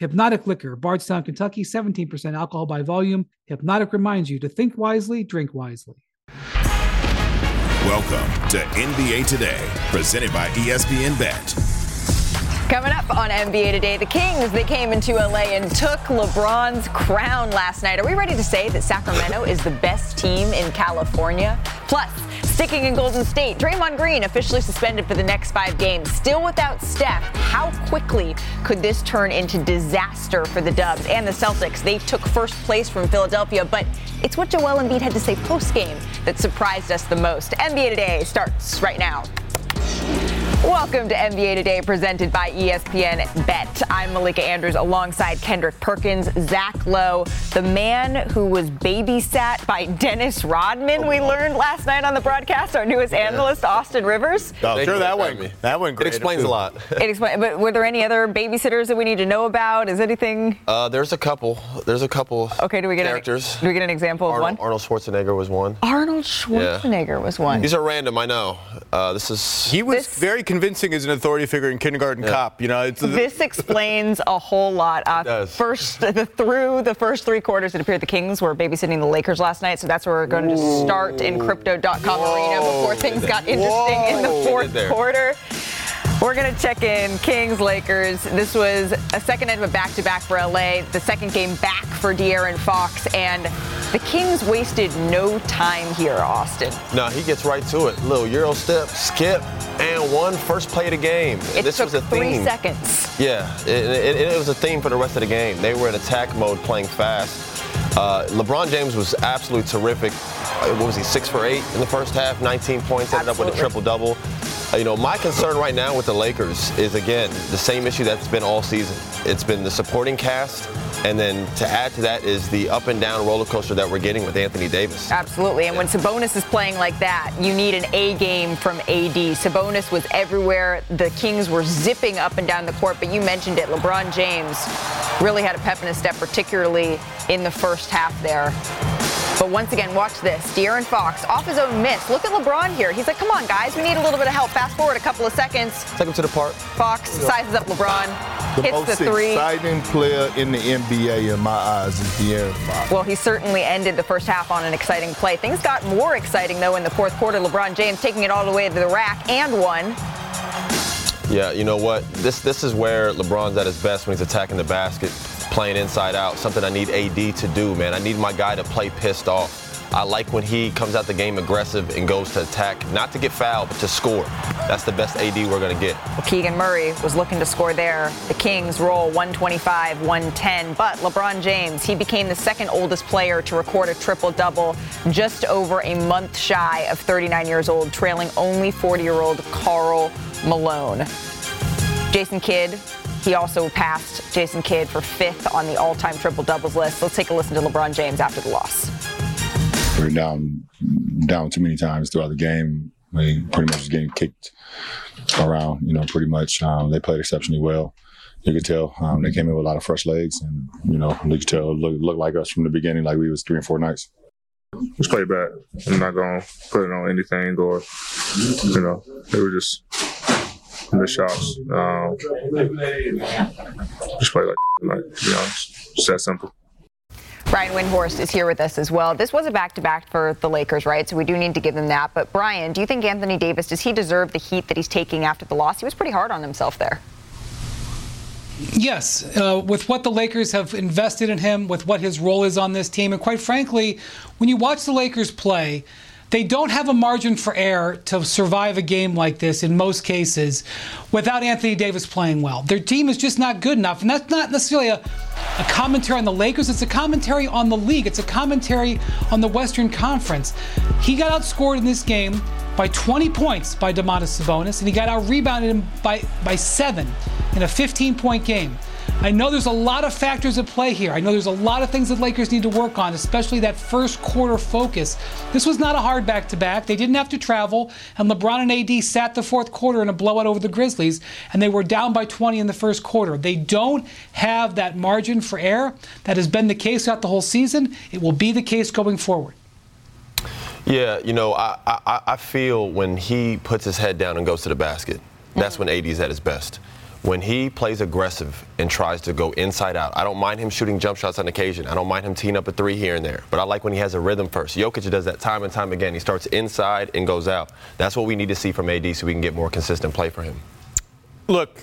Hpnotiq Liquor, Bardstown, Kentucky, 17% alcohol by volume. Hpnotiq reminds you to think wisely, drink wisely. Welcome to NBA Today, presented by ESPN Bet. Coming up on NBA Today, the Kings, they came into LA and took LeBron's crown last night. Are we ready to say that Sacramento is the best team in California? Plus, sticking in Golden State, Draymond Green officially suspended for the next five games. Still without Steph, how quickly could this turn into disaster for the Dubs and the Celtics? They took first place from Philadelphia, but it's what Joel Embiid had to say post-game that surprised us the most. NBA Today starts right now. Welcome to NBA Today, presented by ESPN Bet. I'm Malika Andrews alongside Kendrick Perkins, Zach Lowe, the man who was babysat by Dennis Rodman. We learned last night on the broadcast. Our newest analyst, Austin Rivers. Oh, sure, that went that went great. It explains a lot. It explain, but were there any other babysitters that we need to know about? Is anything? Uh, there's a couple. There's a couple. Okay, do we get characters? An, do we get an example of Arnold, one? Arnold Schwarzenegger was one. Arnold Schwarzenegger was one. These are random, I know. Uh, this is. He was This- very convincing as an authority figure in Kindergarten Cop. You know, it's This explains a whole lot. Uh, does. First, the, through the first three quarters, it appeared the Kings were babysitting the Lakers last night, so that's where we're going to start in Crypto.com arena before things got interesting in the fourth quarter. We're going to check in Kings Lakers. This was a second end of a back to back for LA, the second game back for De'Aaron Fox, and the Kings wasted no time here, Austin. No, he gets right to it. Little Euro step, skip, and one first play of the game. It this took was a three theme. seconds. Yeah, it, it, it was a theme for the rest of the game. They were in attack mode, playing fast. Uh, LeBron James was absolutely terrific. Uh, What was he, six for eight in the first half? 19 points, ended up with a triple double. Uh, you know, my concern right now with the Lakers is again the same issue that's been all season. It's been the supporting cast, and then to add to that is the up and down roller coaster that we're getting with Anthony Davis. Absolutely. And when Sabonis is playing like that, you need an A game from AD. Sabonis was everywhere. The Kings were zipping up and down the court, but you mentioned it. LeBron James really had a pep in his step, particularly in the first half there. But once again, watch this. De'Aaron Fox off his own miss. Look at LeBron here. He's like, come on, guys, we need a little bit of help. Fast forward a couple of seconds. Take him to the park. Fox sizes up LeBron, The hits most the three. exciting player in the NBA in my eyes is De'Aaron Fox. Well, he certainly ended the first half on an exciting play. Things got more exciting, though, in the fourth quarter. LeBron James taking it all the way to the rack and one. Yeah, you know what? This this is where LeBron's at his best when he's attacking the basket, playing inside out. Something I need AD to do, man. I need my guy to play pissed off. I like when he comes out the game aggressive and goes to attack, not to get fouled, but to score. That's the best AD we're gonna get. Well, Keegan Murray was looking to score there. The Kings roll 125, 110. But LeBron James, he became the second oldest player to record a triple double, just over a month shy of 39 years old, trailing only 40 year old Karl Malone. Jason Kidd, he also passed Jason Kidd for fifth on the all time triple doubles list. Let's take a listen to LeBron James after the loss. we were down down too many times throughout the game. We pretty much was getting kicked around, you know, pretty much. Um, they played exceptionally well. You could tell um, they came in with a lot of fresh legs, and you know, you could tell it looked, looked like us from the beginning, like we was three and four nights. just play bad. I'm not gonna put it on anything or you know, they were just missed shots. Um, just play like like to be honest. Just that simple. Brian Windhorst is here with us as well. This was a back-to-back for the Lakers, right? So we do need to give them that. But Brian, do you think Anthony Davis does he deserve the heat that he's taking after the loss? He was pretty hard on himself there. Yes, uh, with what the Lakers have invested in him, with what his role is on this team, and quite frankly, when you watch the Lakers play, they don't have a margin for error to survive a game like this in most cases without Anthony Davis playing well. Their team is just not good enough, and that's not necessarily a, a commentary on the Lakers. It's a commentary on the league. It's a commentary on the Western Conference. He got outscored in this game by 20 points by Domantas Sabonis, and he got out rebounded by by seven in a 15 point game. I know there's a lot of factors at play here. I know there's a lot of things that Lakers need to work on, especially that first quarter focus. This was not a hard back to back. They didn't have to travel, and LeBron and AD sat the fourth quarter in a blowout over the Grizzlies, and they were down by 20 in the first quarter. They don't have that margin for error. That has been the case throughout the whole season. It will be the case going forward. Yeah, you know, I, I, I feel when he puts his head down and goes to the basket, that's mm-hmm. when AD is at his best when he plays aggressive and tries to go inside out, I don't mind him shooting jump shots on occasion. I don't mind him teeing up a three here and there. But I like when he has a rhythm first. Jokic does that time and time again. He starts inside and goes out. That's what we need to see from AD so we can get more consistent play for him. Look,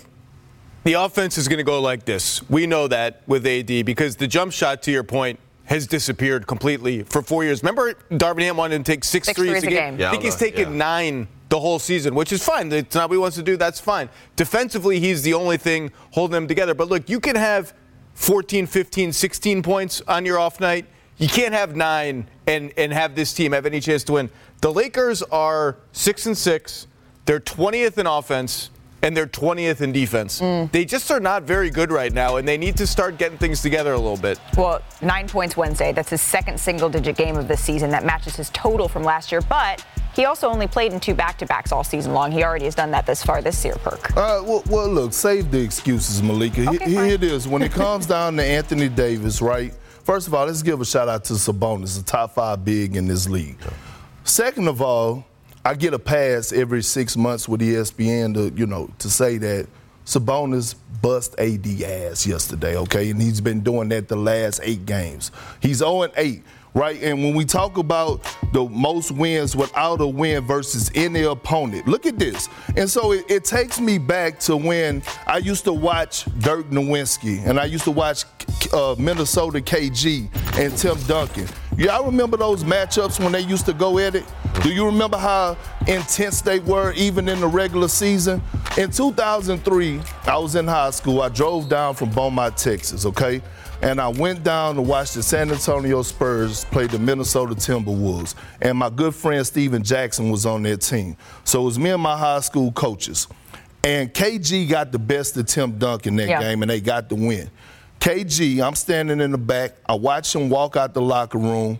the offense is going to go like this. We know that with AD because the jump shot, to your point, has disappeared completely for four years. Remember, Darvin Ham wanted to take six, Six threes threes a a game. game. Yeah, I think he's taken Yeah. nine the whole season, which is fine. It's not what he wants to do. That's fine. Defensively, he's the only thing holding them together. But look, you can have 14, 15, 16 points on your off night. You can't have nine and, and have this team have any chance to win. The Lakers are six and six. They're 20th in offense and they're 20th in defense. They just are not very good right now, and they need to start getting things together a little bit. Well, nine points Wednesday. That's his second single digit game of the season. That matches his total from last year. But he also only played in two back to backs all season long. He already has done that this far this year, Perk. Uh, well, well, look, save the excuses, Malika. He- Okay, Here it is. When it comes down to Anthony Davis, right? First of all, let's give a shout out to Sabonis, the top five big in this league. Second of all, I get a pass every six months with ESPN to, you know, to say that Sabonis bust AD ass yesterday, okay? And he's been doing that the last eight games. He's 0 8, right? And when we talk about the most wins without a win versus any opponent, look at this. And so it, it takes me back to when I used to watch Dirk Nowitzki and I used to watch uh, Minnesota KG and Tim Duncan. Y'all remember those matchups when they used to go at it? Do you remember how intense they were even in the regular season? In 2003, I was in high school. I drove down from Beaumont, Texas, okay? And I went down to watch the San Antonio Spurs play the Minnesota Timberwolves. And my good friend Stephen Jackson was on their team. So it was me and my high school coaches. And KG got the best of Tim Duncan that Yeah. game, and they got the win. KG, I'm standing in the back. I watch him walk out the locker room,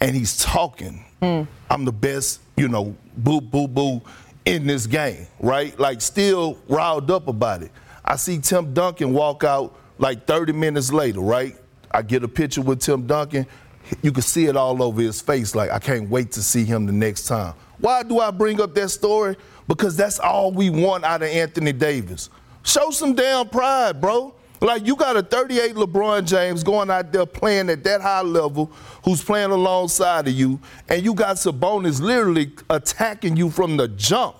and he's talking. Hmm. I'm the best, you know, boo, boo, boo in this game, right? Like, still riled up about it. I see Tim Duncan walk out like 30 minutes later, right? I get a picture with Tim Duncan. You can see it all over his face. Like, I can't wait to see him the next time. Why do I bring up that story? Because that's all we want out of Anthony Davis. Show some damn pride, bro. Like you got a 38 LeBron James going out there playing at that high level, who's playing alongside of you, and you got Sabonis literally attacking you from the jump.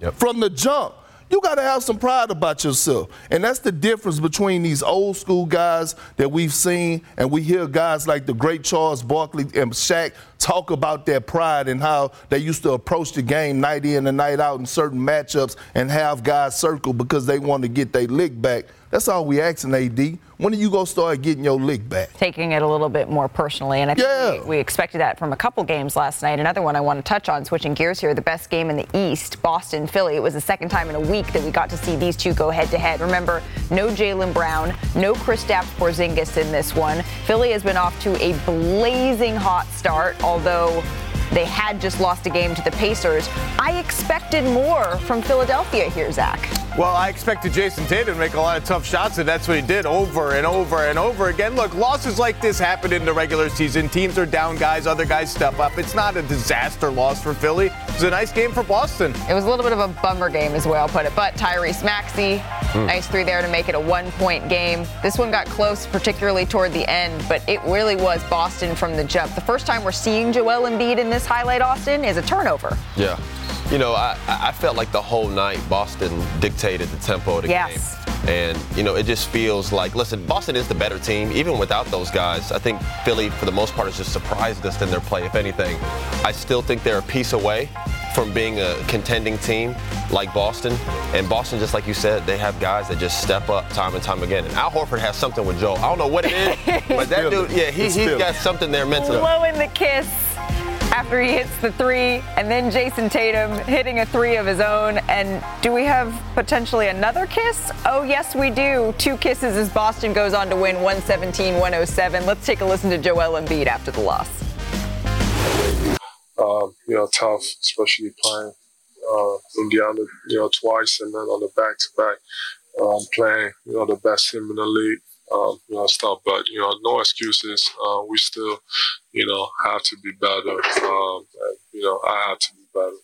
Yep. From the jump. You got to have some pride about yourself. And that's the difference between these old school guys that we've seen, and we hear guys like the great Charles Barkley and Shaq talk about their pride and how they used to approach the game night in and night out in certain matchups and have guys circle because they want to get their lick back. That's all we asking, AD. When are you going to start getting your lick back? taking it a little bit more personally. And I think Yeah. we, we expected that from a couple games last night. Another one I want to touch on, switching gears here, the best game in the East, Boston Philly. It was the second time in a week that we got to see these two go head to head. Remember, no Jaylen Brown, no Kristaps Porzingis in this one. Philly has been off to a blazing hot start, although they had just lost a game to the Pacers. I expected more from Philadelphia here, Zach. Well, I expected Jayson Tatum to make a lot of tough shots, and that's what he did over and over and over again. Look, losses like this happen in the regular season. Teams are down guys, other guys step up. It's not a disaster loss for Philly. It was a nice game for Boston. It was a little bit of a bummer game, is the way I'll put it. But Tyrese Maxey, hmm. nice three there to make it a one point game. This one got close, particularly toward the end, but it really was Boston from the jump. The first time we're seeing Joel Embiid in this highlight, Austin, is a turnover. Yeah. You know, I, I I felt like the whole night Boston dictated the tempo of the Yes. game. And, you know, it just feels like, listen, Boston is the better team, even without those guys. I think Philly, for the most part, has just surprised us in their play, if anything. I still think they're a piece away from being a contending team like Boston. And Boston, just like you said, they have guys that just step up time and time again. And Al Horford has something with Joe. I don't know what it is, but that dude, yeah, he, It's he's Philly. got something there mentally. Blowing the kiss after he hits the three, and then Jayson Tatum hitting a three of his own. And do we have potentially another kiss? Oh, yes, we do. Two kisses as Boston goes on to win 117 107. Let's take a listen to Joel Embiid after the loss. Um, you know, tough, especially playing uh, Indiana, you know, twice and then on the back to back, playing, you know, the best team in the league. Um, you know, stuff, but you know, no excuses. Uh, we still, you know, have to be better. Um, and, you know, I have to be better.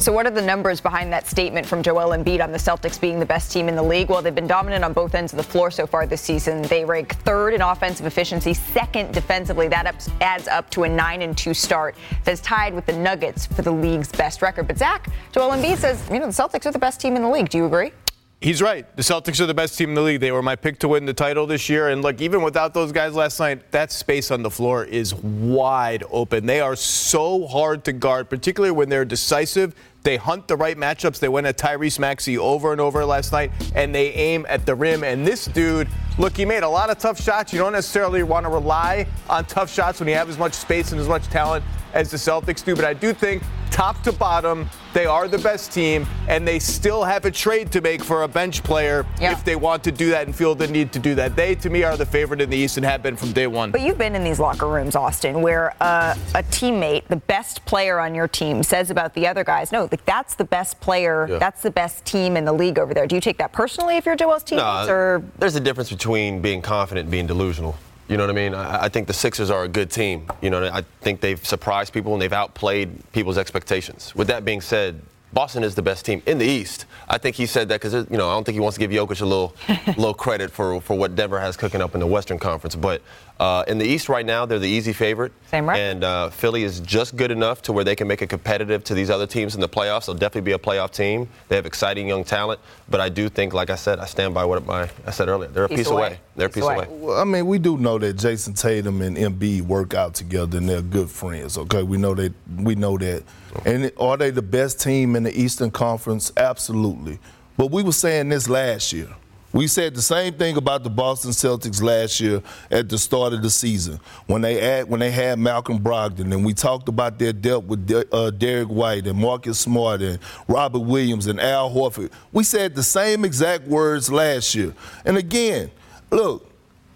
So, what are the numbers behind that statement from Joel Embiid on the Celtics being the best team in the league? Well, they've been dominant on both ends of the floor so far this season. They rank third in offensive efficiency, second defensively. That adds up to a 9 and 2 start that's tied with the Nuggets for the league's best record. But, Zach, Joel Embiid says, you know, the Celtics are the best team in the league. Do you agree? He's right. The Celtics are the best team in the league. They were my pick to win the title this year. And look, even without those guys last night, that space on the floor is wide open. They are so hard to guard, particularly when they're decisive they hunt the right matchups. They went at Tyrese Maxey over and over last night, and they aim at the rim. And this dude, look, he made a lot of tough shots. You don't necessarily want to rely on tough shots when you have as much space and as much talent as the Celtics do. But I do think top to bottom, they are the best team, and they still have a trade to make for a bench player yeah. if they want to do that and feel the need to do that. They, to me, are the favorite in the East and have been from day one. But you've been in these locker rooms, Austin, where uh, a teammate, the best player on your team, says about the other guys, no, like that's the best player, yeah. that's the best team in the league over there. Do you take that personally if you're Joel's team? No, or? there's a difference between being confident and being delusional. You know what I mean? I, I, think the Sixers are a good team. You know, I think they've surprised people and they've outplayed people's expectations. With that being said, Boston is the best team in the East. I think he said that because you know I don't think he wants to give Jokic a little little credit for for what Denver has cooking up in the Western Conference. But uh, in the East right now, they're the easy favorite. Same right. And uh, Philly is just good enough to where they can make it competitive to these other teams in the playoffs. They'll definitely be a playoff team. They have exciting young talent. But I do think, like I said, I stand by what my, I said earlier. They're a piece, piece away. away. They're a piece away. away. Well, I mean, we do know that Jayson Tatum and Embiid work out together, and they're good friends. Okay, we know that. We know that. And are they the best team in the Eastern Conference? Absolutely. But we were saying this last year. We said the same thing about the Boston Celtics last year at the start of the season when they had when they had Malcolm Brogdon, and we talked about their depth with De- uh, Derrick White and Marcus Smart and Robert Williams and Al Horford. We said the same exact words last year. And again, look,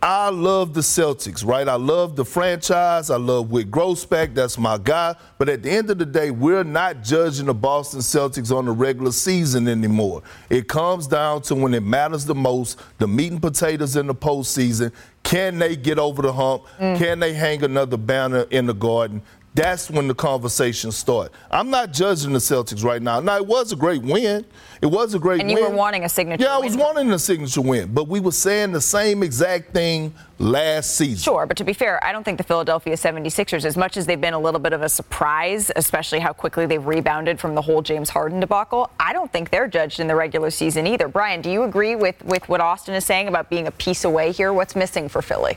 I love the Celtics, right? I love the franchise. I love Wyc Grousbeck. That's my guy. But at the end of the day, we're not judging the Boston Celtics on the regular season anymore. It comes down to when it matters the most, the meat and potatoes in the postseason. Can they get over the hump? Mm. Can they hang another banner in the garden? That's when the conversation start. I'm not judging the Celtics right now. Now it was a great win. It was a great win. and you win. were wanting a signature. Win. Yeah, I was wanting a signature win, but we were saying the same exact thing last season. Sure, but to be fair, I don't think the Philadelphia 76ers, as much as they've been a little bit of a surprise, especially how quickly they've rebounded from the whole James Harden debacle, I don't think they're judged in the regular season either. Brian, do you agree with, with what Austin is saying about being a piece away here? What's missing for Philly?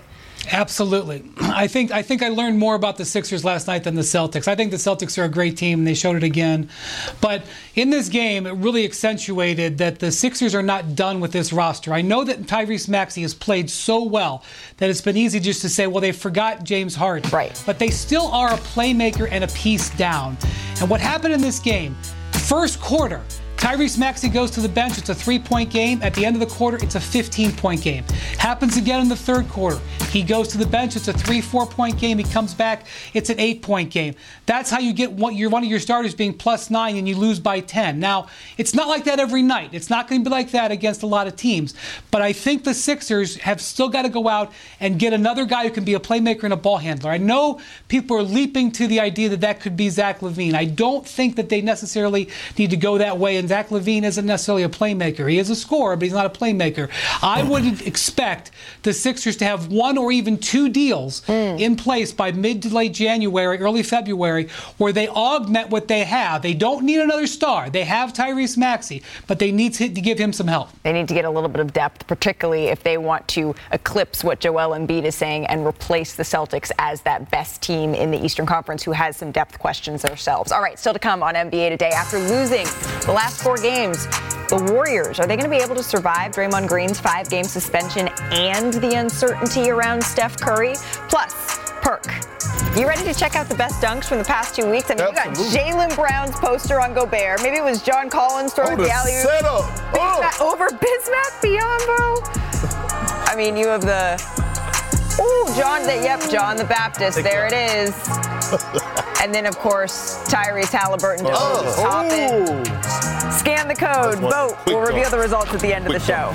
Absolutely. I think I think I learned more about the Sixers last night than the Celtics. I think the Celtics are a great team and they showed it again. But in this game, it really accentuated that the Sixers are not done with this roster. I know that Tyrese Maxey has played so well that it's been easy just to say, well, they forgot James Harden. Right. But they still are a playmaker and a piece down. And what happened in this game, first quarter, Tyrese Maxey goes to the bench. It's a three point game. At the end of the quarter, it's a 15 point game. Happens again in the third quarter. He goes to the bench. It's a three, four point game. He comes back. It's an eight point game. That's how you get one, of your starters being plus nine and you lose by 10. Now, it's not like that every night. It's not going to be like that against a lot of teams. But I think the Sixers have still got to go out and get another guy who can be a playmaker and a ball handler. I know people are leaping to the idea that that could be Zach LaVine. I don't think that they necessarily need to go that way and Zach LaVine isn't necessarily a playmaker. He is a scorer, but he's not a playmaker. I wouldn't expect the Sixers to have one or even two deals mm. in place by mid to late January, early February, where they augment what they have. They don't need another star. They have Tyrese Maxey, but they need to, to give him some help. They need to get a little bit of depth, particularly if they want to eclipse what Joel Embiid is saying and replace the Celtics as that best team in the Eastern Conference who has some depth questions themselves. All right, still to come on NBA today. After losing the last four games. The Warriors, are they going to be able to survive Draymond Green's five game suspension and the uncertainty around Steph Curry? Plus, Perk. You ready to check out the best dunks from the past two weeks? I mean, Absolutely. you got Jaylen Brown's poster on Gobert. Maybe it was John Collins throwing oh, the alley setup oh. over Bismack Biyombo. I mean, you have the Oh, John, the, yep, John the Baptist. There it is. and then, of course, Tyrese Halliburton just oh. oh. Scan the code, vote. We'll reveal the results at the end of the show.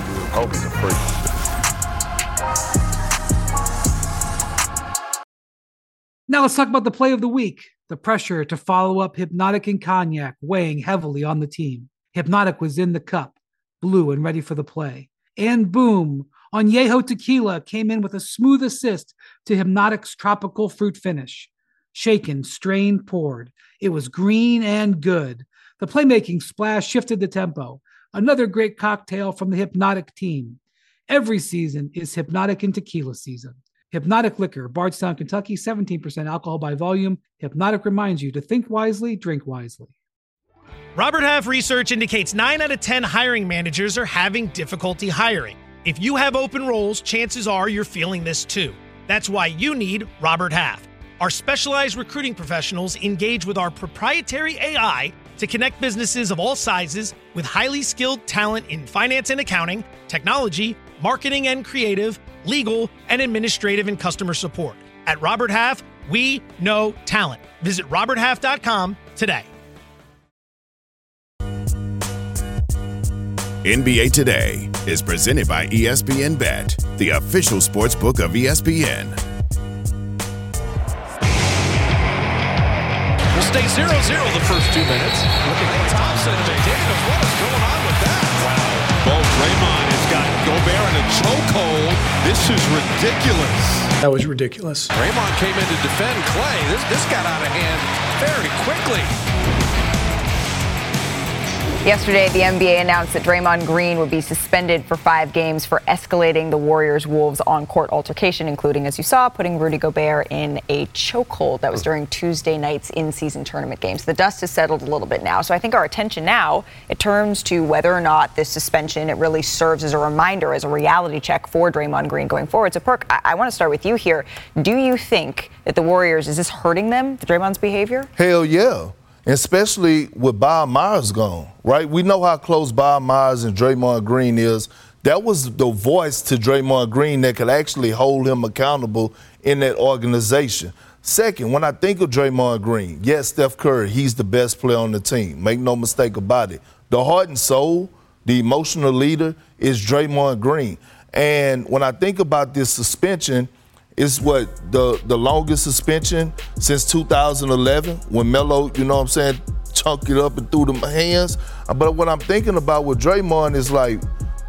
Now let's talk about the play of the week. The pressure to follow up Hpnotiq and Cognac weighing heavily on the team. Hpnotiq was in the cup, blue and ready for the play. And boom, Añejo Tequila came in with a smooth assist to Hpnotiq's tropical fruit finish. Shaken, strained, poured. It was green and good. The playmaking splash shifted the tempo. Another great cocktail from the Hpnotiq team. Every season is Hpnotiq and Tequila season. Hpnotiq Liquor, Bardstown, Kentucky, 17% alcohol by volume. Hpnotiq reminds you to think wisely, drink wisely. Robert Half research indicates 9 out of 10 hiring managers are having difficulty hiring. If you have open roles, chances are you're feeling this too. That's why you need Robert Half. Our specialized recruiting professionals engage with our proprietary AI to connect businesses of all sizes with highly skilled talent in finance and accounting, technology, marketing and creative, legal, and administrative and customer support. At Robert Half, we know talent. Visit RobertHalf.com today. NBA Today is presented by ESPN Bet, the official sports book of ESPN. Stay 0 0 the first two minutes. Look at Thompson and McDaniels. What is going on with that? Wow. Both Draymond has got Gobert in a chokehold. This is ridiculous. That was ridiculous. Draymond came in to defend Klay. This, this got out of hand very quickly. Yesterday, the NBA announced that Draymond Green would be suspended for five games for escalating the Warriors Wolves on court altercation, including, as you saw, putting Rudy Gobert in a chokehold. That was during Tuesday night's in season tournament games. The dust has settled a little bit now. So I think our attention now it turns to whether or not this suspension it really serves as a reminder, as a reality check for Draymond Green going forward. So, Perk, I, I want to start with you here. Do you think that the Warriors, is this hurting them, Draymond's behavior? Hell yeah especially with Bob Myers gone, right? We know how close Bob Myers and Draymond Green is. That was the voice to Draymond Green that could actually hold him accountable in that organization. Second, when I think of Draymond Green, yes, Steph Curry, he's the best player on the team. Make no mistake about it. The heart and soul, the emotional leader is Draymond Green. And when I think about this suspension – it's what the the longest suspension since 2011 when Melo, you know what I'm saying, chunked it up and threw them hands. But what I'm thinking about with Draymond is like,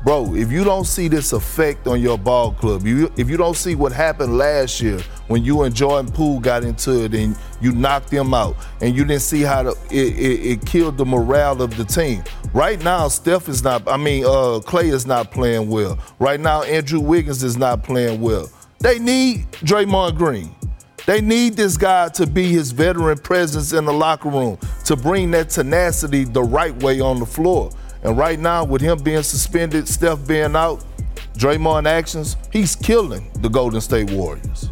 bro, if you don't see this effect on your ball club, you, if you don't see what happened last year when you and Jordan Poole got into it and you knocked them out, and you didn't see how the, it, it, it, killed the morale of the team. Right now, Steph is not. I mean, uh, Klay is not playing well. Right now, Andrew Wiggins is not playing well. They need Draymond Green. They need this guy to be his veteran presence in the locker room to bring that tenacity the right way on the floor. And right now, with him being suspended, Steph being out, Draymond actions, he's killing the Golden State Warriors.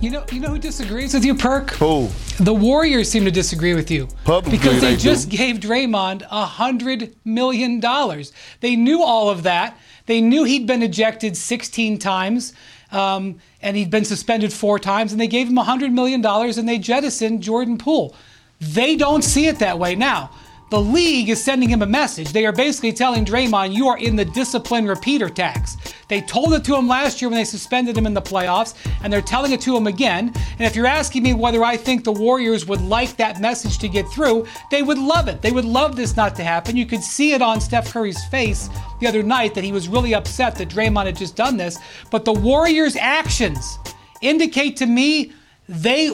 You know, you know who disagrees with you, Perk? Who? The Warriors seem to disagree with you Publicly, because they, they just do. gave Draymond a hundred million dollars. They knew all of that. They knew he'd been ejected 16 times. Um, and he'd been suspended four times, and they gave him $100 million and they jettisoned Jordan Poole. They don't see it that way. Now, the league is sending him a message. They are basically telling Draymond, you are in the discipline repeater tax. They told it to him last year when they suspended him in the playoffs, and they're telling it to him again. And if you're asking me whether I think the Warriors would like that message to get through, they would love it. They would love this not to happen. You could see it on Steph Curry's face the other night that he was really upset that Draymond had just done this. But the Warriors' actions indicate to me they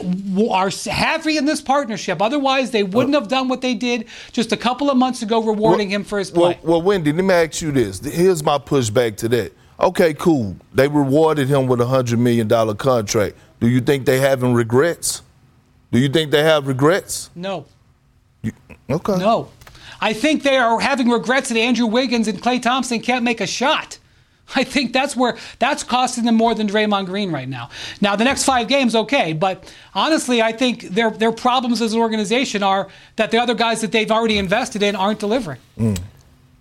are happy in this partnership. Otherwise, they wouldn't uh, have done what they did just a couple of months ago, rewarding well, him for his play. Well, well, Windy, let me ask you this. Here's my pushback to that. Okay, cool. They rewarded him with a hundred million dollar contract. Do you think they having regrets? Do you think they have regrets? No. You, okay. No. I think they are having regrets that Andrew Wiggins and Klay Thompson can't make a shot. I think that's where that's costing them more than Draymond Green right now. Now the next five games, okay, but honestly, I think their their problems as an organization are that the other guys that they've already invested in aren't delivering. Mm.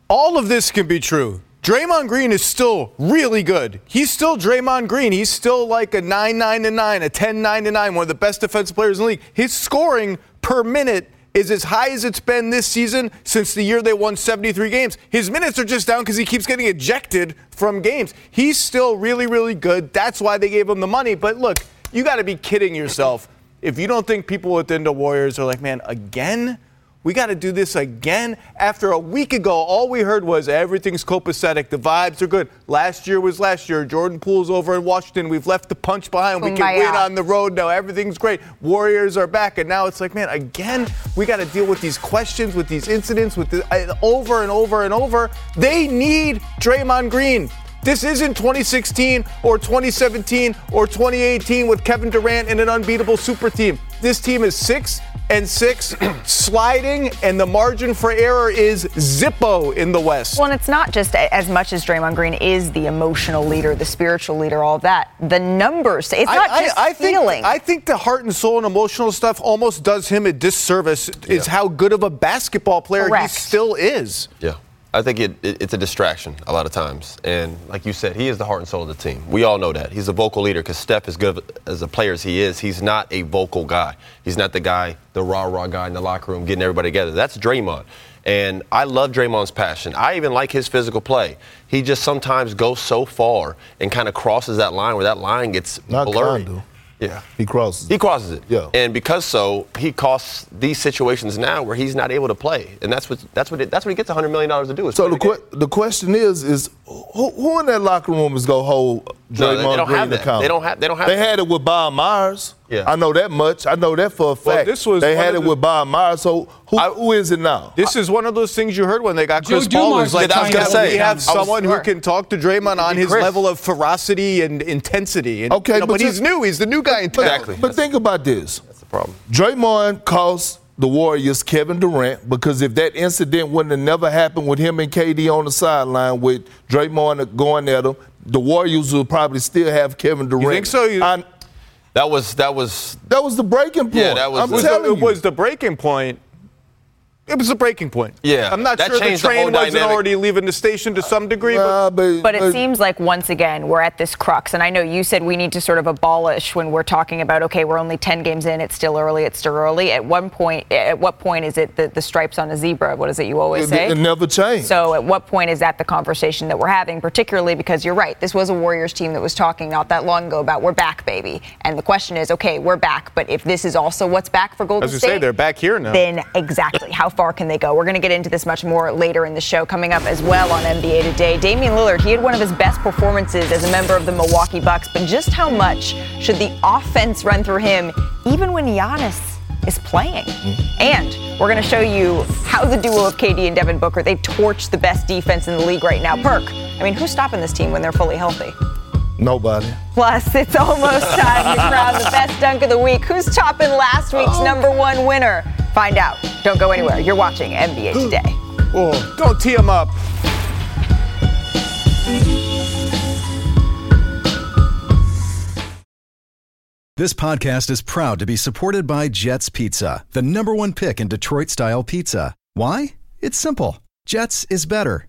All of this can be true. Draymond Green is still really good. He's still Draymond Green. He's still like a 9 9 9, a 10 9 9, one of the best defensive players in the league. His scoring per minute is as high as it's been this season since the year they won 73 games. His minutes are just down because he keeps getting ejected from games. He's still really, really good. That's why they gave him the money. But look, you got to be kidding yourself if you don't think people within the Warriors are like, man, again? We got to do this again. After a week ago, all we heard was everything's copacetic. The vibes are good. Last year was last year. Jordan Poole's over in Washington. We've left the punch behind. We can win on the road now. Everything's great. Warriors are back. And now it's like, man, again, we got to deal with these questions, with these incidents, with the, over and over and over. They need Draymond Green. This isn't 2016 or 2017 or 2018 with Kevin Durant and an unbeatable super team. This team is six and six, sliding, and the margin for error is Zippo in the West. Well, and it's not just as much as Draymond Green is the emotional leader, the spiritual leader, all that. The numbers, it's not I, just I, I feeling. Think, I think the heart and soul and emotional stuff almost does him a disservice, yeah. is how good of a basketball player Correct. he still is. Yeah. I think it, it, it's a distraction a lot of times. And like you said, he is the heart and soul of the team. We all know that. He's a vocal leader because Steph, as good as a player as he is, he's not a vocal guy. He's not the guy, the rah rah guy in the locker room getting everybody together. That's Draymond. And I love Draymond's passion. I even like his physical play. He just sometimes goes so far and kind of crosses that line where that line gets not blurry. Kind of. Yeah. He crosses. He crosses it. Yeah. And because so, he costs these situations now where he's not able to play, and that's what that's what it, that's what he gets 100 million dollars to do. So the qu- the question is is who, who, in that locker room is gonna hold Draymond no, Green accountable? They don't have. They don't have. They that. had it with Bob Myers. Yeah. I know that much. I know that for a fact. Well, this was they had it the, with Bob Myers. So who, I, who is it now? This is one of those things you heard when they got Chris Joe Paul. Was like, I was gonna say, we have someone who can talk to Draymond on his Chris. level of ferocity and intensity. And, okay, you know, but, but he's new. He's the new guy in town. Exactly. But think about this. That's the problem. Draymond costs the Warriors Kevin Durant because if that incident wouldn't have never happened with him and KD on the sideline with Draymond going at him, the Warriors would probably still have Kevin Durant. You think so? You, I, that was that was that was the breaking point. Yeah, that was. I'm the, telling it you. was the breaking point. It was a breaking point. Yeah, I'm not that sure the changed the train wasn't dynamic. already leaving the station to some degree. Uh, but, but, But it seems like once again we're at this crux, and I know you said we need to sort of abolish when we're talking about okay, we're only 10 games in, it's still early, it's still early. At one point, at what point is it the, the stripes on a zebra? What is it you always say? it, it never changed. So at what point is that the conversation that we're having? Particularly because you're right, this was a Warriors team that was talking not that long ago about we're back, baby, and the question is okay, we're back, but if this is also what's back for Golden as you State, say, they're back here now. then exactly how far can they go? We're going to get into this much more later in the show. Coming up as well on NBA Today, Damian Lillard, he had one of his best performances as a member of the Milwaukee Bucks, but just how much should the offense run through him even when Giannis is playing? Mm-hmm. And we're going to show you how the duo of KD and Devin Booker, they torch the best defense in the league right now. Perk, I mean, who's stopping this team when they're fully healthy? Nobody. Plus, it's almost time to crown the best dunk of the week. Who's topping last week's oh. number one winner? Find out. Don't go anywhere. You're watching NBA Today. Oh, don't tee him up. This podcast is proud to be supported by Jets Pizza, the number one pick in Detroit style pizza. Why? It's simple. Jets is better.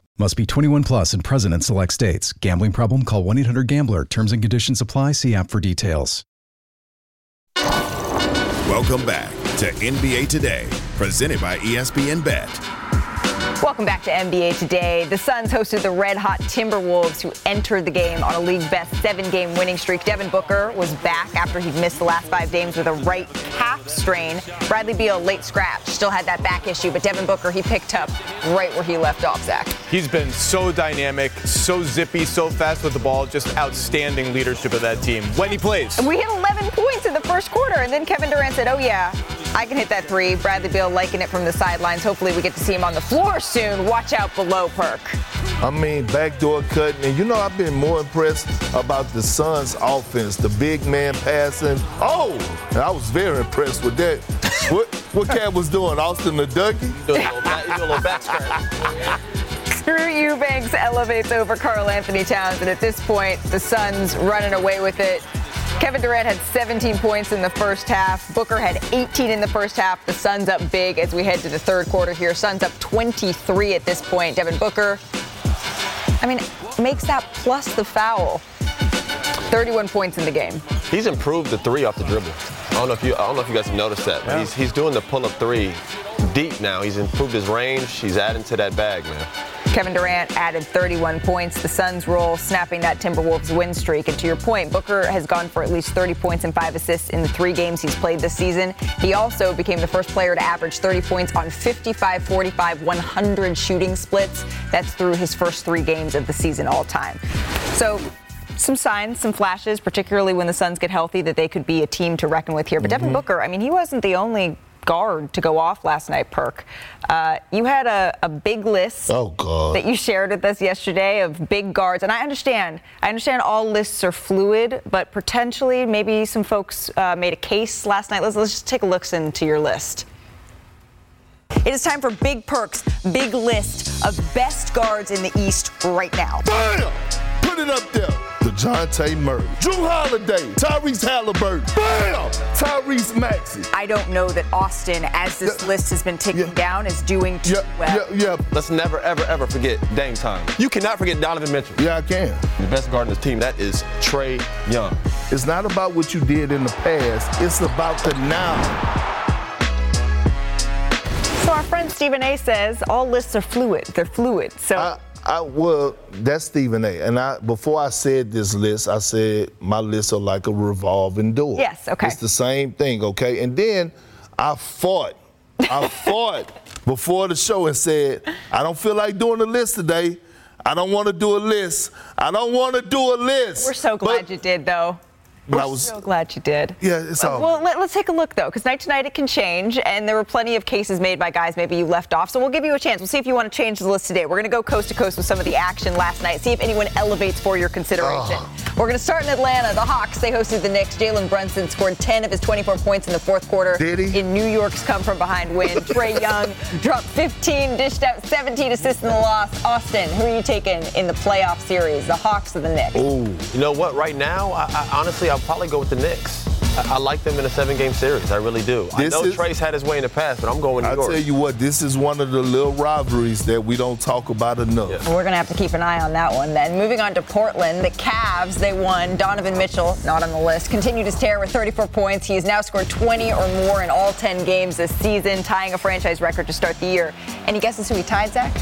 Must be 21 plus and present in select states. Gambling problem? Call 1 800 Gambler. Terms and conditions apply. See app for details. Welcome back to NBA Today, presented by ESPN Bet. Welcome back to NBA Today. The Suns hosted the red hot Timberwolves, who entered the game on a league best seven game winning streak. Devin Booker was back after he'd missed the last five games with a right calf strain. Bradley Beal, late scratch, still had that back issue, but Devin Booker, he picked up right where he left off, Zach. He's been so dynamic, so zippy, so fast with the ball, just outstanding leadership of that team when he plays. And we hit 11 points in the first quarter, and then Kevin Durant said, Oh, yeah, I can hit that three. Bradley Beal liking it from the sidelines. Hopefully, we get to see him on the floor soon. Watch out below, Perk. I mean, backdoor cutting. And you know, I've been more impressed about the Suns' offense, the big man passing. Oh, and I was very impressed with that. what what cat was doing? Austin the Ducky? Doing a little back, doing a little back scratch. Drew Eubanks elevates over Karl-Anthony Towns, and at this point, the Suns running away with it. Kevin Durant had 17 points in the first half. Booker had 18 in the first half. The Suns up big as we head to the third quarter here. Suns up 23 at this point. Devin Booker, I mean, makes that plus the foul. 31 points in the game. He's improved the three off the dribble. I don't know if you I don't know if you guys have noticed that. But he's he's doing the pull up three deep now. He's improved his range. He's adding to that bag, man. Kevin Durant added 31 points. The Suns roll, snapping that Timberwolves win streak. And to your point, Booker has gone for at least 30 points and five assists in the three games he's played this season. He also became the first player to average 30 points on 55, 45, 100 shooting splits. That's through his first three games of the season all time. So some signs, some flashes, particularly when the Suns get healthy, that they could be a team to reckon with here. But Devin mm-hmm. Booker, I mean, he wasn't the only guard to go off last night, Perk. Uh, you had a, a big list Oh, God. that you shared with us yesterday of big guards, and I understand. I understand all lists are fluid, but potentially maybe some folks uh, made a case last night. Let's, let's just take a look into your list. It is time for Big Perks, big list of best guards in the East right now. Bam! Put it up there. Dejounte Murray, Jrue Holiday, Tyrese Halliburton, bam! Tyrese Maxey. I don't know that Austin, as this list has been ticking down, is doing too Yeah, well. yeah, yeah. Let's never, ever, ever forget Dame time. You cannot forget Donovan Mitchell. Yeah, I can. The best guard in this team, that is Trae Young. It's not about what you did in the past, it's about the now. So our friend Stephen A says all lists are fluid. They're fluid. So I, I well, that's Stephen A. And I before I said this list, I said my lists are like a revolving door. Yes, okay. It's the same thing, okay? And then I fought. I fought before the show and said, I don't feel like doing a list today. I don't want to do a list. I don't want to do a list. we're so glad you did, though. But We're I was so glad you did. Yeah, it's all Well, let, us take a look though, because night to night it can change, and there were plenty of cases made by guys maybe you left off. So we'll give you a chance. We'll see if you want to change the list today. We're going to go coast to coast with some of the action last night. See if anyone elevates for your consideration. We're going to start in Atlanta. The Hawks they hosted the Knicks. Jalen Brunson scored 10 of his 24 points in the fourth quarter. Did he? In New York's come from behind win. Trae Young dropped 15, dished out 17 assists in the loss. Austin, who are you taking in the playoff series? The Hawks or the Knicks? Ooh, you know what? Right now, I, I, honestly, I'll probably go with the Knicks. I, I like them in a seven-game series. I really do. I know is- Trace had his way in the past, but I'm going with New I York. tell you what, this is one of the little rivalries that we don't talk about enough. We're going to have to keep an eye on that one then. Moving on to Portland, the Cavs, they won. Donovan Mitchell, not on the list, continued his tear with 34 points. He has now scored 20 or more in all 10 games this season, tying a franchise record to start the year. Any guesses who he tied, Zach?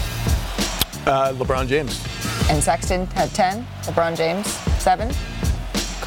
Uh, LeBron James. And Sexton had 10, LeBron James, 7.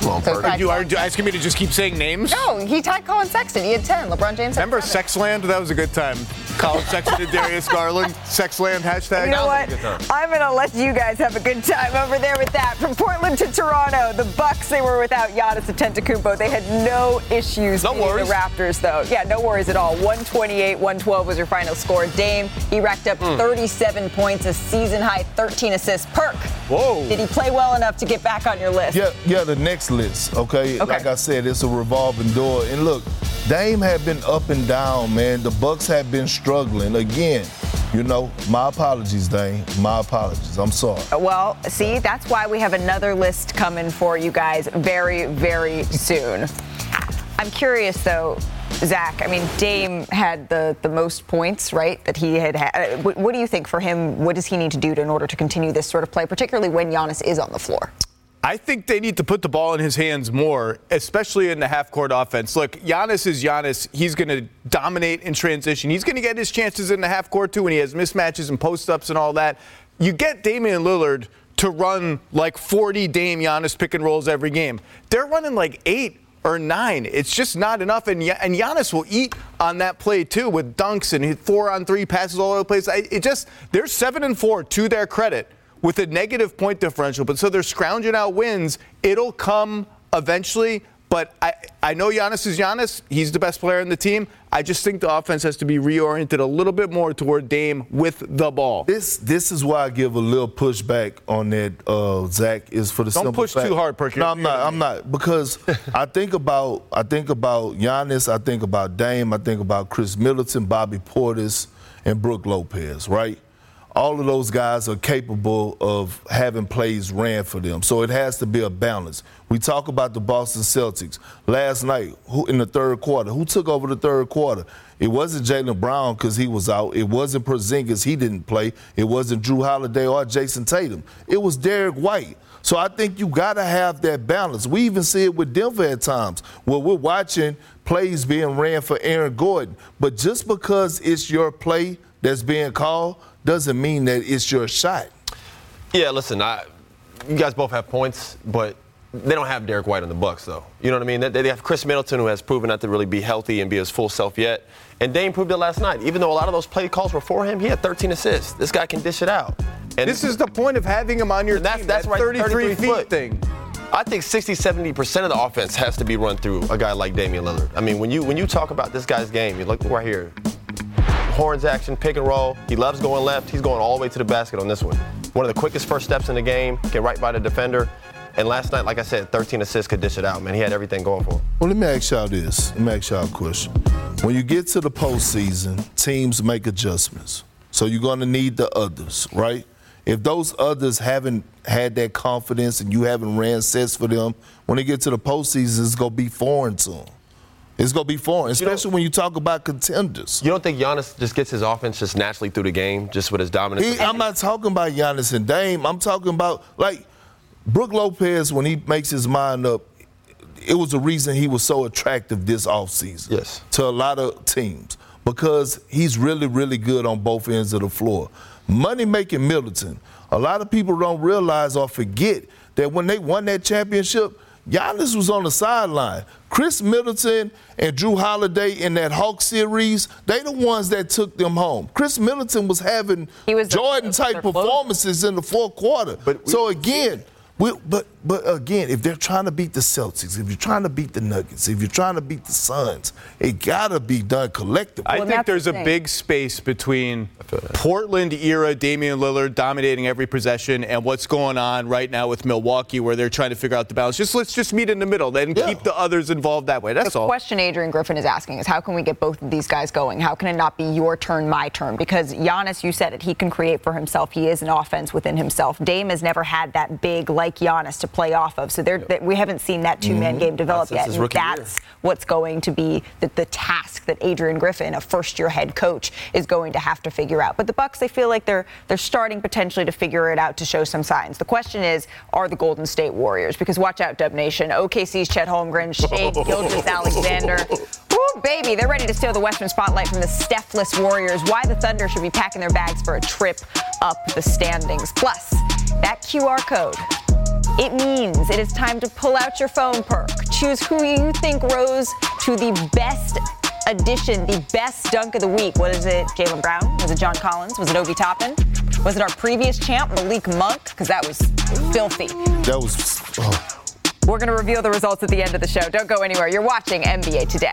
Come on, So You are you asking me to just keep saying names? No, he tied Collin Sexton. He had 10. LeBron James had Remember seven. Sexland? That was a good time. Collin Sexton and Darius Garland. Sexland hashtag. You know what? I'm gonna let you guys have a good time over there with that. From Portland to Toronto, the Bucks they were without Giannis Antetokounmpo. They had no issues No beating worries. the Raptors though. Yeah, no worries at all. 128, 112 was your final score. Dame he racked up Hmm. 37 points, a season high 13 assists. Perk. Whoa. Did he play well enough to get back on your list? Yeah, yeah, the next list, okay? Okay. Like I said, it's a revolving door. And look, Dame had been up and down, man. The Bucks have been struggling. Again, you know, my apologies, Dame. My apologies. I'm sorry. Well, see, that's why we have another list coming for you guys very, very soon. I'm curious though, Zach. I mean, Dame had the, the most points, right? That he had. had. Uh, What, what do you think for him? What does he need to do to, in order to continue this sort of play, particularly when Giannis is on the floor? I think they need to put the ball in his hands more, especially in the half court offense. Look, Giannis is Giannis. He's going to dominate in transition. He's going to get his chances in the half court too when he has mismatches and post ups and all that. You get Damian Lillard to run like 40 Dame Giannis pick and rolls every game. They're running like eight or nine. It's just not enough. And, and Giannis will eat on that play too with dunks and four on three passes all over the place. It just, they're seven and four to their credit with a negative point differential. But so they're scrounging out wins. It'll come eventually. But I, I know Giannis is Giannis. He's the best player in the team. I just think the offense has to be reoriented a little bit more toward Dame with the ball. This this is why I give a little pushback on that. Uh, Zach is for the don't push fact. too hard, Perky. No, I'm not. I'm not because I think about I think about Giannis. I think about Dame. I think about Khris Middleton, Bobby Portis, and Brook Lopez. Right all of those guys are capable of having plays ran for them. So it has to be a balance. We talk about the Boston Celtics last night who, in the third quarter. Who took over the third quarter? It wasn't Jaylen Brown because he was out. It wasn't Porzingis. He didn't play. It wasn't Jrue Holiday or Jayson Tatum. It was Derrick White. So I think you got to have that balance. We even see it with Denver at times where we're watching plays being ran for Aaron Gordon. But just because it's your play that's being called – doesn't mean that it's your shot. Yeah, listen, I, you guys both have points, but they don't have Derrick White on the Bucks, though. You know what I mean? They, they have Khris Middleton, who has proven not to really be healthy and be his full self yet. And Dame proved it last night. Even though a lot of those play calls were for him, he had 13 assists. This guy can dish it out. And this is the point of having him on your that's, team. That's that right, 33, 33 feet foot. thing. I think 60, 70% of the offense has to be run through a guy like Damian Lillard. I mean, when you when you talk about this guy's game, you look right here horns action, pick and roll. He loves going left. He's going all the way to the basket on this one. One of the quickest first steps in the game, get right by the defender. And last night, like I said, 13 assists could dish it out, man. He had everything going for him. Well, let me ask y'all this. Let me ask y'all a question. When you get to the postseason, teams make adjustments. So you're going to need the others, right? If those others haven't had that confidence and you haven't ran sets for them, when they get to the postseason, it's going to be foreign to them. It's going to be foreign, especially you when you talk about contenders. You don't think Giannis just gets his offense just naturally through the game, just with his dominance? He, I'm not talking about Giannis and Dame. I'm talking about, like, Brook Lopez, when he makes his mind up, it was the reason he was so attractive this offseason yes. to a lot of teams because he's really, really good on both ends of the floor. Money making Middleton, a lot of people don't realize or forget that when they won that championship, Giannis was on the sideline. Khris Middleton and Jrue Holiday in that Hawk series, they the ones that took them home. Khris Middleton was having was Jordan type performances in the fourth quarter. But so again, we, but but again, if they're trying to beat the Celtics, if you're trying to beat the Nuggets, if you're trying to beat the Suns, it gotta be done collectively. I think there's a big space between Portland era Damian Lillard dominating every possession and what's going on right now with Milwaukee, where they're trying to figure out the balance. Just let's just meet in the middle, then yeah. keep the others involved that way. That's the all. The question Adrian Griffin is asking is how can we get both of these guys going? How can it not be your turn, my turn? Because Giannis, you said it, he can create for himself. He is an offense within himself. Dame has never had that big like Giannis to play off of. So yeah. we haven't seen that two-man mm-hmm. game develop that's, yet. That's year. what's going to be the, the task that Adrian Griffin, a first-year head coach, is going to have to figure out. But the Bucks, they feel like they're they're starting potentially to figure it out to show some signs. The question is, are the Golden State Warriors? Because watch out, Dub Nation. OKC's Chet Holmgren, Shai Gilgeous-Alexander. Woo, baby, they're ready to steal the Western spotlight from the Stephless Warriors. Why the Thunder should be packing their bags for a trip up the standings. Plus, that QR code it means it is time to pull out your phone perk. Choose who you think rose to the best addition, the best dunk of the week. What is it, Jaylen Brown? Was it John Collins? Was it Obi Toppin? Was it our previous champ, Malik Monk? Because that was filthy. That was. Oh. We're going to reveal the results at the end of the show. Don't go anywhere. You're watching NBA Today.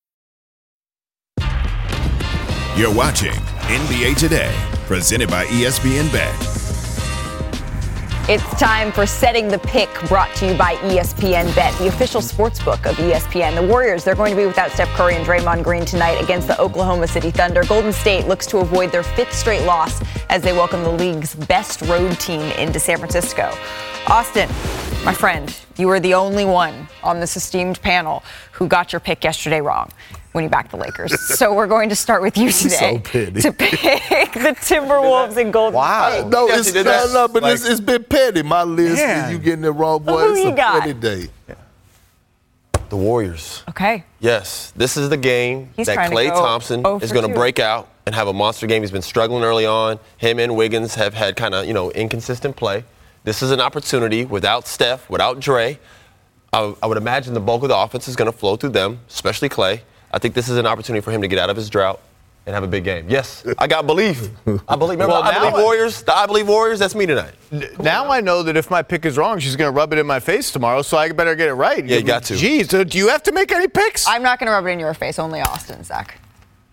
You're watching NBA Today, presented by ESPN Bet. It's time for Setting the Pick, brought to you by ESPN Bet, the official sports book of ESPN. The Warriors, they're going to be without Steph Curry and Draymond Green tonight against the Oklahoma City Thunder. Golden State looks to avoid their fifth straight loss as they welcome the league's best road team into San Francisco. Austin, my friend, you were the only one on this esteemed panel who got your pick yesterday wrong when you back the Lakers. so we're going to start with you today so petty. to pick the Timberwolves and Golden State. No, it's he no, no, but Like- it's, it's been petty. My list, Man. and you getting it wrong, boy. Who it's you a got? petty day. The Warriors. Okay. Yes, this is the game He's that trying to Klay go Thompson oh is going to break out and have a monster game. He's been struggling early on. Him and Wiggins have had kind of, you know, inconsistent play. This is an opportunity without Steph, without Dre. I, I would imagine the bulk of the offense is going to flow through them, especially Klay. I think this is an opportunity for him to get out of his drought and have a big game. Yes, I got belief. I believe. Remember, Well, I believe I- Warriors. The I believe Warriors. That's me tonight. Now I know that if my pick is wrong, she's going to rub it in my face tomorrow, so I better get it right. Yeah, you got to. Geez, do you have to make any picks? I'm not going to rub it in your face, only Austin, Zach.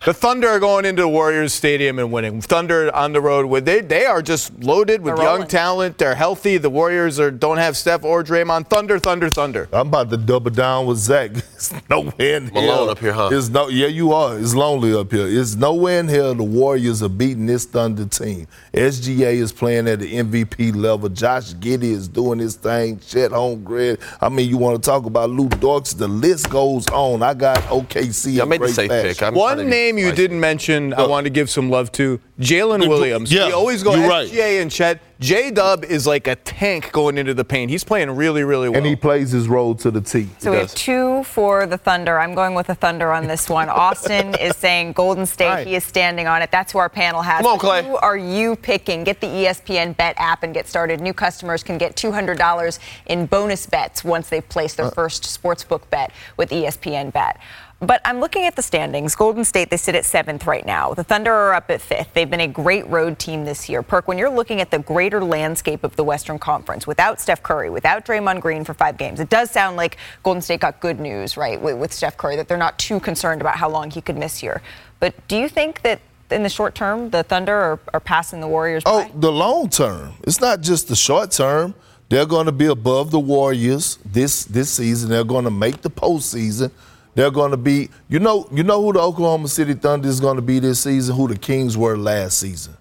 The Thunder are going into the Warriors Stadium and winning. Thunder on the road with they they are just loaded with They're young rolling. talent. They're healthy. The Warriors are don't have Steph or Draymond. Thunder, Thunder, Thunder. I'm about to double down with Zach. It's nowhere in I'm hell. alone up here, huh? It's no, yeah, you are. It's lonely up here. It's nowhere in hell the Warriors are beating this Thunder team. SGA is playing at the MVP level. Josh Giddey is doing his thing. Chet Holmgren. I mean, you want to talk about Lou Dorks? The list goes on. I got OKC. Yeah, I in made the great safe fashion. pick. I'm trying to One be name you spicy. didn't mention, I want to give some love to Jalen Williams. yeah, we always go you're right. SGA and Chet. J Dub is like a tank going into the paint. He's playing really, really well. And he plays his role to the T. So we have two for the Thunder. I'm going with the Thunder on this one. Austin is saying Golden State. Right. He is standing on it. That's who our panel has. Come on, Clay. Who are you picking? Get the ESPN Bet app and get started. New customers can get $200 in bonus bets once they've placed Uh. their first sportsbook bet with ESPN Bet. But I'm looking at the standings. Golden State, they sit at seventh right now. The Thunder are up at fifth. They've been a great road team this year. Perk, when you're looking at the greater landscape of the Western Conference, without Steph Curry, without Draymond Green for five games, it does sound like Golden State got good news, right, with, with Steph Curry, that they're not too concerned about how long he could miss here. But do you think that in the short term, the Thunder are, are passing the Warriors Oh, by? the long term. It's not just the short term. They're going to be above the Warriors this this season. They're going to make the postseason. They're going to be, you know, you know who the Oklahoma City Thunder is going to be this season. Who the Kings were last season,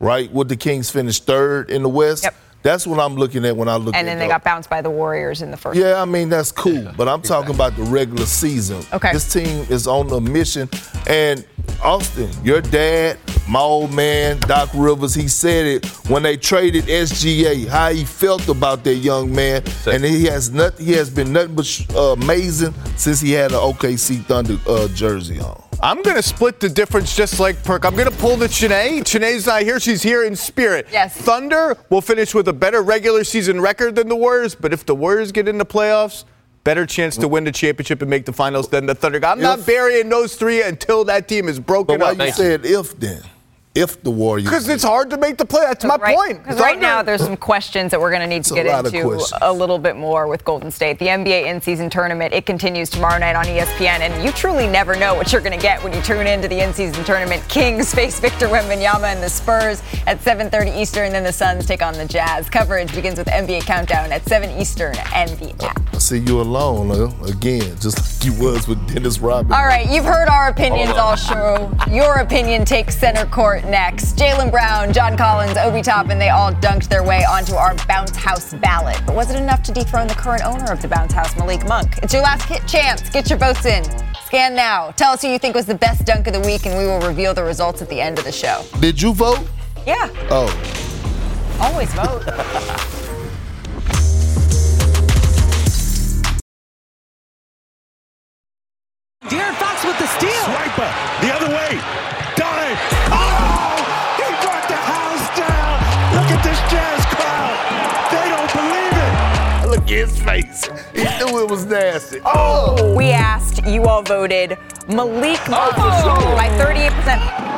right? Would the Kings finish third in the West? Yep. That's what I'm looking at when I look at. And then they the- got bounced by the Warriors in the first. yeah, I mean that's cool, but I'm talking about the regular season. Okay. This team is on a mission, and Austin, your dad, my old man, Doc Rivers, he said it when they traded SGA, how he felt about that young man, and he has not, he has been nothing but uh, amazing since he had an OKC Thunder uh, jersey on. I'm going to split the difference just like Perk. I'm going to pull the Chiney. Chiney's not here. She's here in spirit. Yes. Thunder will finish with a better regular season record than the Warriors, but if the Warriors get in the playoffs, better chance to win the championship and make the finals than the Thunder. I'm not burying those three until that team is broken But why up. you said if then? If the Warriors. Because it's hard to make the play. That's my right, point. Because right now there's some questions that we're going to need to It's a get lot into a little bit more with Golden State. The NBA in-season tournament it continues tomorrow night on ESPN, and you truly never know what you're going to get when you tune into the in-season tournament. Kings face Victor Wembanyama and the Spurs at 7:30 Eastern, then the Suns take on the Jazz. Coverage begins with NBA Countdown at 7 Eastern and the app. I see you alone uh, again, just like you was with Dennis Rodman. All right, you've heard our opinions all show. Your opinion takes center court next. Jaylen Brown, John Collins, Obi Toppin, they all dunked their way onto our bounce house ballot. But was it enough to dethrone the current owner of the bounce house, Malik Monk? It's your last hit chance. Get your votes in. Scan now. Tell us who you think was the best dunk of the week, and we will reveal the results at the end of the show. Did you vote? Yeah, Oh. always vote. De'Aaron Fox with the steal. Swiper his face. He knew it was nasty. Oh! We asked, you all voted Malik oh, Monk by 38%.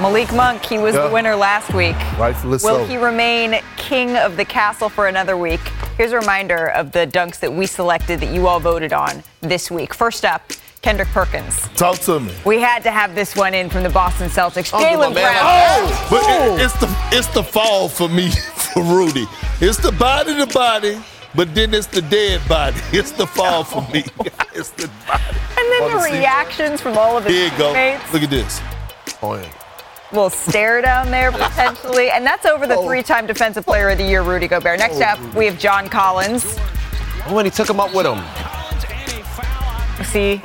Malik Monk, he was Yeah. the winner last week. Rightfully Will so. he remain king of the castle for another week? Here's a reminder of the dunks that we selected that you all voted on this week. First up, Kendrick Perkins. Talk to me. We had to have this one in from the Boston Celtics. Oh, Jaylen man. Brown. Oh, but it- oh! it's the it's the fall for me for Rudy. It's the body to body, but then it's the dead body. It's the fall for me. it's the body. And then Wanna the reactions from all of his Here you go. teammates. Look at this. Oh, yeah. Little stare down there potentially. And that's over the Oh. three-time Defensive Player of the Year, Rudy Gobert. Next up, we have John Collins. Oh, and he took him up with him. See,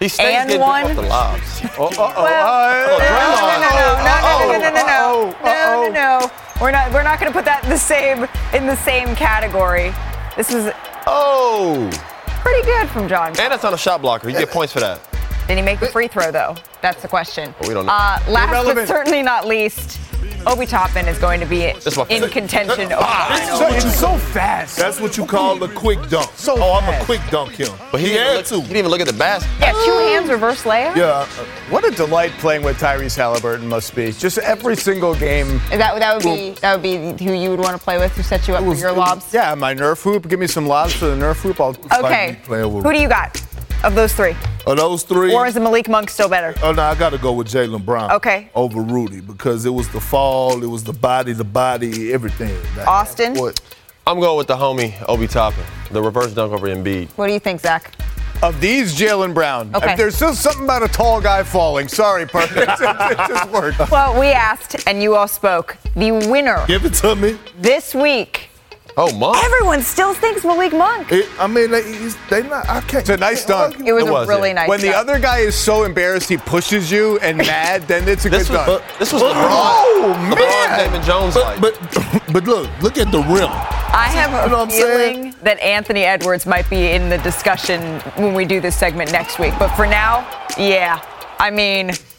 He stays And getting one. off the lobs. Oh, uh oh. Well, Uh, no, no, no, no, no, no, no, no, no, no, no, no, no. We're not. We're not going to put that in the same in the same category. This is Oh, pretty good from John. and that's on a shot blocker. You get points for that. Did he make the free throw though? That's the question. We don't know. Uh, last but certainly not least, Obi Toppin is going to be my in favorite. contention. over Ah, the it's so- so fast. That's what you call a quick dunk. oh, I'm a quick dunk him. But he, he had look, to. he didn't even look at the basket. Yeah, two hands reverse layup. Yeah. What a delight playing with Tyrese Halliburton must be. Just every single game. Is that that would be that would be who you would want to play with, who set you up for your lobs? Yeah, my Nerf hoop. Give me some lobs for the Nerf hoop. I'll. Okay. playing with- Who do you got of those three? Of those three. Or is the Malik Monk still better? Oh no, I got to go with Jaylen Brown. Okay. Over Rudy because it was the fall, it was the body, the body, everything. Austin? What? I'm going with the homie Obi Toppin, the reverse dunk over Embiid. What do you think, Zach? Of these, Jaylen Brown. Okay. If there's still something about a tall guy falling. Sorry, Perkins. it just worked. Well, we asked and you all spoke. The winner Give it to me. this week. Oh, Monk. Everyone still thinks Malik Monk. It, I mean, they, he's- they not. I can't. It's a nice dunk. It was It a really yeah. nice. When the other guy is so embarrassed he pushes you and mad, then it's a This good was, dunk. this was Oh, LeBron. LeBron, man. David Jones But, but but look, look at the rim. I have a You know what I'm saying? feeling that Anthony Edwards might be in the discussion when we do this segment next week. But for now, yeah. I mean, the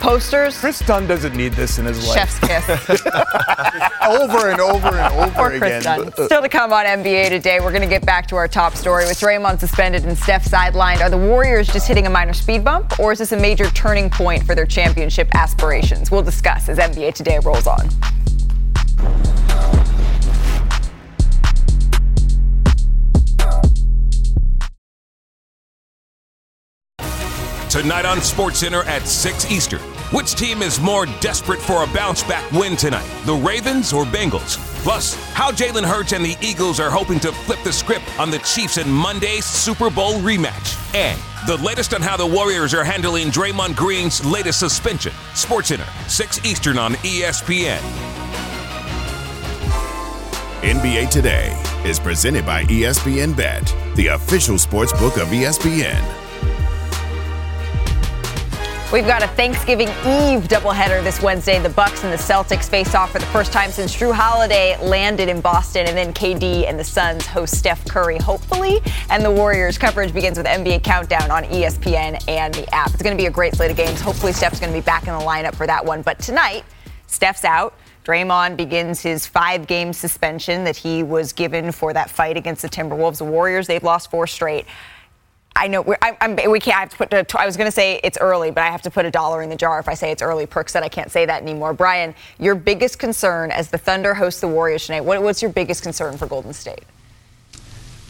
posters, Kris Dunn doesn't need this in his life. chef's kiss. over and over and over Poor again. Kris Dunn. Still to come on NBA today, we're going to get back to our top story. With Draymond suspended and Steph sidelined, are the Warriors just hitting a minor speed bump, or is this a major turning point for their championship aspirations? We'll discuss as NBA Today rolls on. Tonight on SportsCenter at 6 Eastern. Which team is more desperate for a bounce back win tonight, the Ravens or Bengals? Plus, how Jalen Hurts and the Eagles are hoping to flip the script on the Chiefs in Monday's Super Bowl rematch. And the latest on how the Warriors are handling Draymond Green's latest suspension. SportsCenter, 6 Eastern on ESPN. NBA Today is presented by ESPN Bet, the official sports book of ESPN. We've got a Thanksgiving Eve doubleheader this Wednesday. The Bucks and the Celtics face off for the first time since Drew Holiday landed in Boston, and then KD and the Suns host Steph Curry, hopefully. And the Warriors coverage begins with NBA Countdown on ESPN and the app. It's going to be a great slate of games. Hopefully, Steph's going to be back in the lineup for that one. But tonight, Steph's out. Draymond begins his five-game suspension that he was given for that fight against the Timberwolves. The Warriors, they've lost four straight. I know we're, I, I'm, we can't. I have to put. A, I was going to say it's early, but I have to put a dollar in the jar if I say it's early. Perk said I can't say that anymore. Brian, your biggest concern as the Thunder host the Warriors tonight. What, what's your biggest concern for Golden State?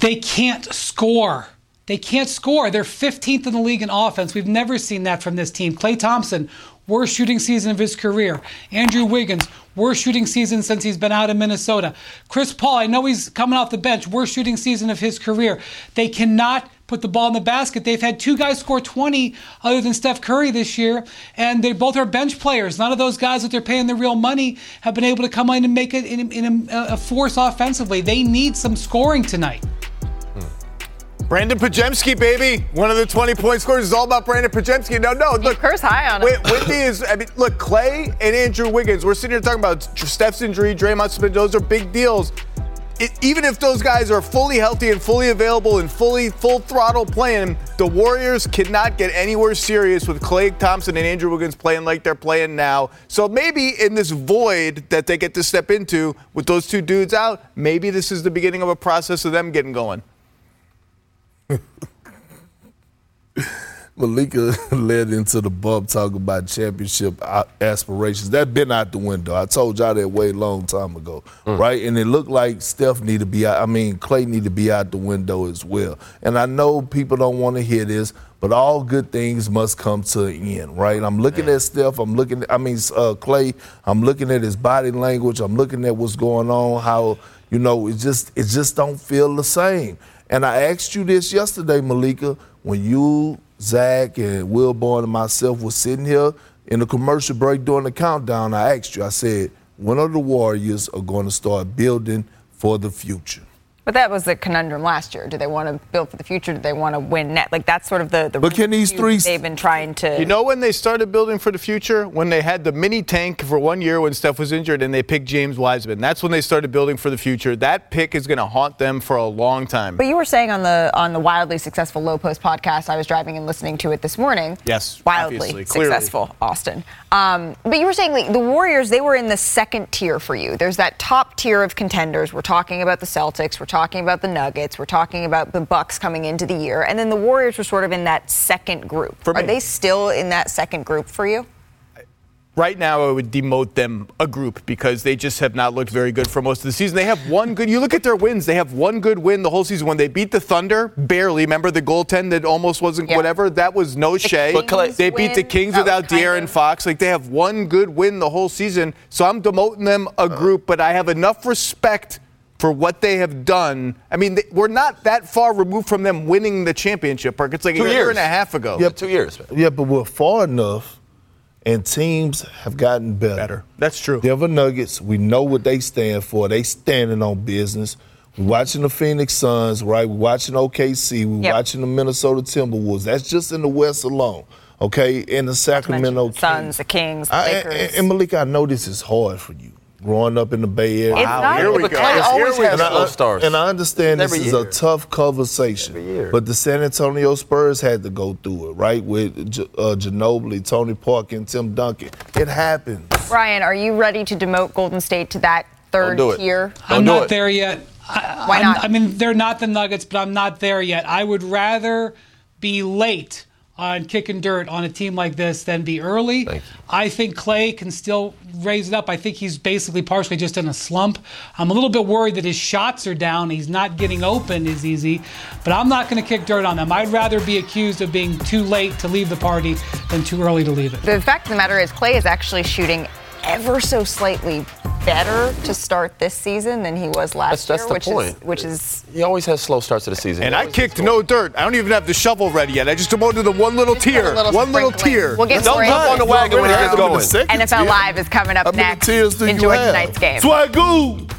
They can't score. They can't score. They're 15th in the league in offense. We've never seen that from this team. Klay Thompson, worst shooting season of his career. Andrew Wiggins, worst shooting season since he's been out in Minnesota. Chris Paul, I know he's coming off the bench, worst shooting season of his career. They cannot put the ball in the basket. They've had two guys score 20 other than Steph Curry this year, and they both are bench players. None of those guys that they're paying the real money have been able to come in and make it in, in a, a force offensively. They need some scoring tonight. Hmm. Brandin Podziemski, baby. One of the 20 point scorers is all about Brandin Podziemski. No, no, look. Curse high on him. Wait, Whitney is, I mean, look, Klay and Andrew Wiggins, we're sitting here talking about Steph's injury, Draymond Smith, those are big deals. It, even if those guys are fully healthy and fully available and fully full throttle playing, the Warriors cannot get anywhere serious with Klay Thompson and Andrew Wiggins playing like they're playing now. So maybe in this void that they get to step into with those two dudes out, maybe this is the beginning of a process of them getting going. Malika led into the bump talking about championship aspirations. That been out the window. I told y'all that way a long time ago, right? And it looked like Steph need to be out. I mean, Klay need to be out the window as well. And I know people don't want to hear this, but all good things must come to an end, right? I'm looking at Steph. I'm looking. At, I mean, uh, Klay. I'm looking at his body language. I'm looking at what's going on. How you know it just it just don't feel the same. And I asked you this yesterday, Malika, when you, Zach, and Wilbon and myself were sitting here in the commercial break during the countdown. I asked you. I said, when are the Warriors are going to start building for the future? But that was the conundrum last year. Do they want to build for the future? Do they want to win net? Like that's sort of the. the But can these three- They've been trying to. You know when they started building for the future? When they had the mini tank for one year when Steph was injured and they picked James Wiseman. That's when they started building for the future. That pick is going to haunt them for a long time. But you were saying on the on the wildly successful Low Post podcast, I was driving and listening to it this morning. Yes, wildly successful, Austin. Um, but you were saying like, the Warriors, they were in the second tier for you. There's that top tier of contenders. We're talking about the Celtics. We're talking about the Nuggets. We're talking about the Bucks coming into the year, and then the Warriors were sort of in that second group. For Are me. they still in that second group for you? Right now, I would demote them a group because they just have not looked very good for most of the season. They have one good. You look at their wins; they have one good win the whole season. When they beat the Thunder, barely. Remember the goaltend that almost wasn't whatever. That was no Shea. But Klay- they beat the Kings without kind De'Aaron of- Fox. Like they have one good win the whole season. So I'm demoting them a group, but I have enough respect for what they have done. I mean, they, we're not that far removed from them winning the championship. Park. It's like Two a year years. and a half ago. Yeah, Two years. Yeah, but we're far enough, and teams have gotten better. Better. That's true. Denver Nuggets, we know what they stand for. They standing on business. We're watching the Phoenix Suns, right? We're watching OKC. We're Yep. watching the Minnesota Timberwolves. That's just in the West alone, okay? In the Sacramento The Suns, the Kings, the I, Lakers. and, and Malika, I know this is hard for you, growing up in the Bay Area. It's not. here we go. Klay Here always we has go. And slow I, starts. and I understand this Every is a tough conversation. Every year. But the San Antonio Spurs had to go through it, right? With uh, Ginobili, Tony Parker, and Tim Duncan. It happens. Ryan, are you ready to demote Golden State to that third do tier? Don't I'm do not it. there yet. I, Why I'm- not? I mean, they're not the Nuggets, but I'm not there yet. I would rather be late on kicking dirt on a team like this than be early. I think Klay can still raise it up. I think he's basically partially just in a slump. I'm a little bit worried that his shots are down. He's not getting open as easy, but I'm not going to kick dirt on them. I'd rather be accused of being too late to leave the party than too early to leave it. The fact of the matter is, Klay is actually shooting ever so slightly better to start this season than he was last That's, that's year, the which point. is which is He always has slow starts to the season. And I kicked no dirt. I don't even have the shovel ready yet. I just demoted them one little Just a tier. little one little sprinkling. tier. We'll get Don't more jump on the wagon when it gets Happened the going. NFL tier. Live is coming up How many next. tiers do you Enjoy tonight's game. Swagoo!